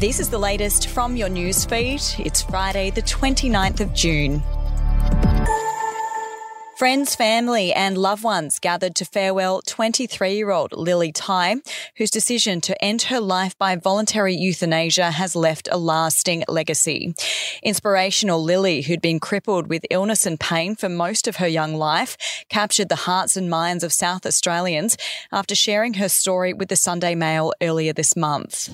This is the latest from your newsfeed. It's Friday, the 29th of June. Friends, family, and loved ones gathered to farewell 23 year old Lily Thai, whose decision to end her life by voluntary euthanasia has left a lasting legacy. Inspirational Lily, who'd been crippled with illness and pain for most of her young life, captured the hearts and minds of South Australians after sharing her story with the Sunday Mail earlier this month.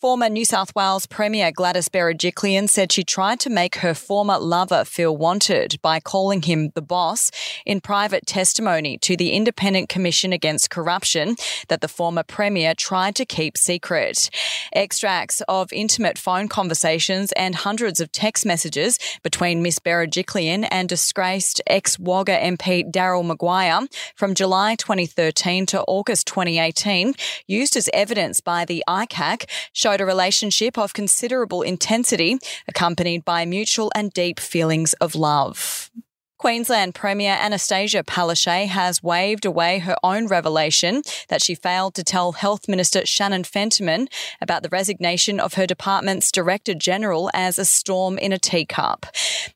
Former New South Wales Premier Gladys Berejiklian said she tried to make her former lover feel wanted by calling him the boss in private testimony to the Independent Commission Against Corruption that the former Premier tried to keep secret. Extracts of intimate phone conversations and hundreds of text messages between Miss Berejiklian and disgraced ex-Wagga MP Daryl Maguire from July 2013 to August 2018 used as evidence by the ICAC show showed a relationship of considerable intensity, accompanied by mutual and deep feelings of love. Queensland Premier Annastacia Palaszczuk has waved away her own revelation that she failed to tell Health Minister Shannon Fentiman about the resignation of her department's Director General as a storm in a teacup.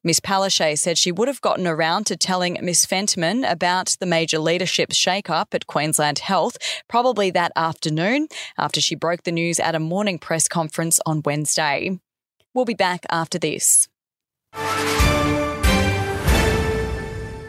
Miss Palaszczuk said she would have gotten around to telling Miss Fentiman about the major leadership shake-up at Queensland Health probably that afternoon after she broke the news at a morning press conference on Wednesday. We'll be back after this.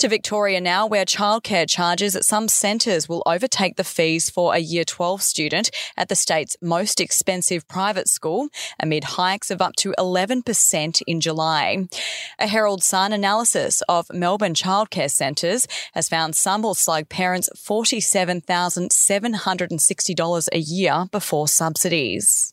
To Victoria now, where childcare charges at some centres will overtake the fees for a Year 12 student at the state's most expensive private school, amid hikes of up to 11% in July. A Herald Sun analysis of Melbourne childcare centres has found some will slug parents $47,760 a year before subsidies.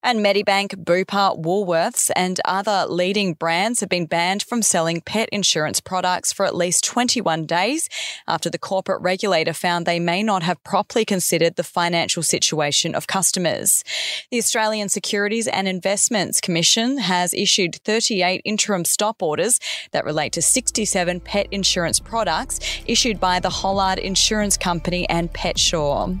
And Medibank, Bupa, Woolworths, and other leading brands have been banned from selling pet insurance products for at least 21 days after the corporate regulator found they may not have properly considered the financial situation of customers. The Australian Securities and Investments Commission has issued 38 interim stop orders that relate to 67 pet insurance products issued by the Hollard Insurance Company and PetSure.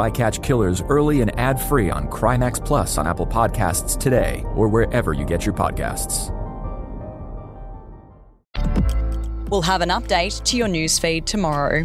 I Catch Killers early and ad free on Crimex Plus on Apple Podcasts today or wherever you get your podcasts. We'll have an update to your newsfeed tomorrow.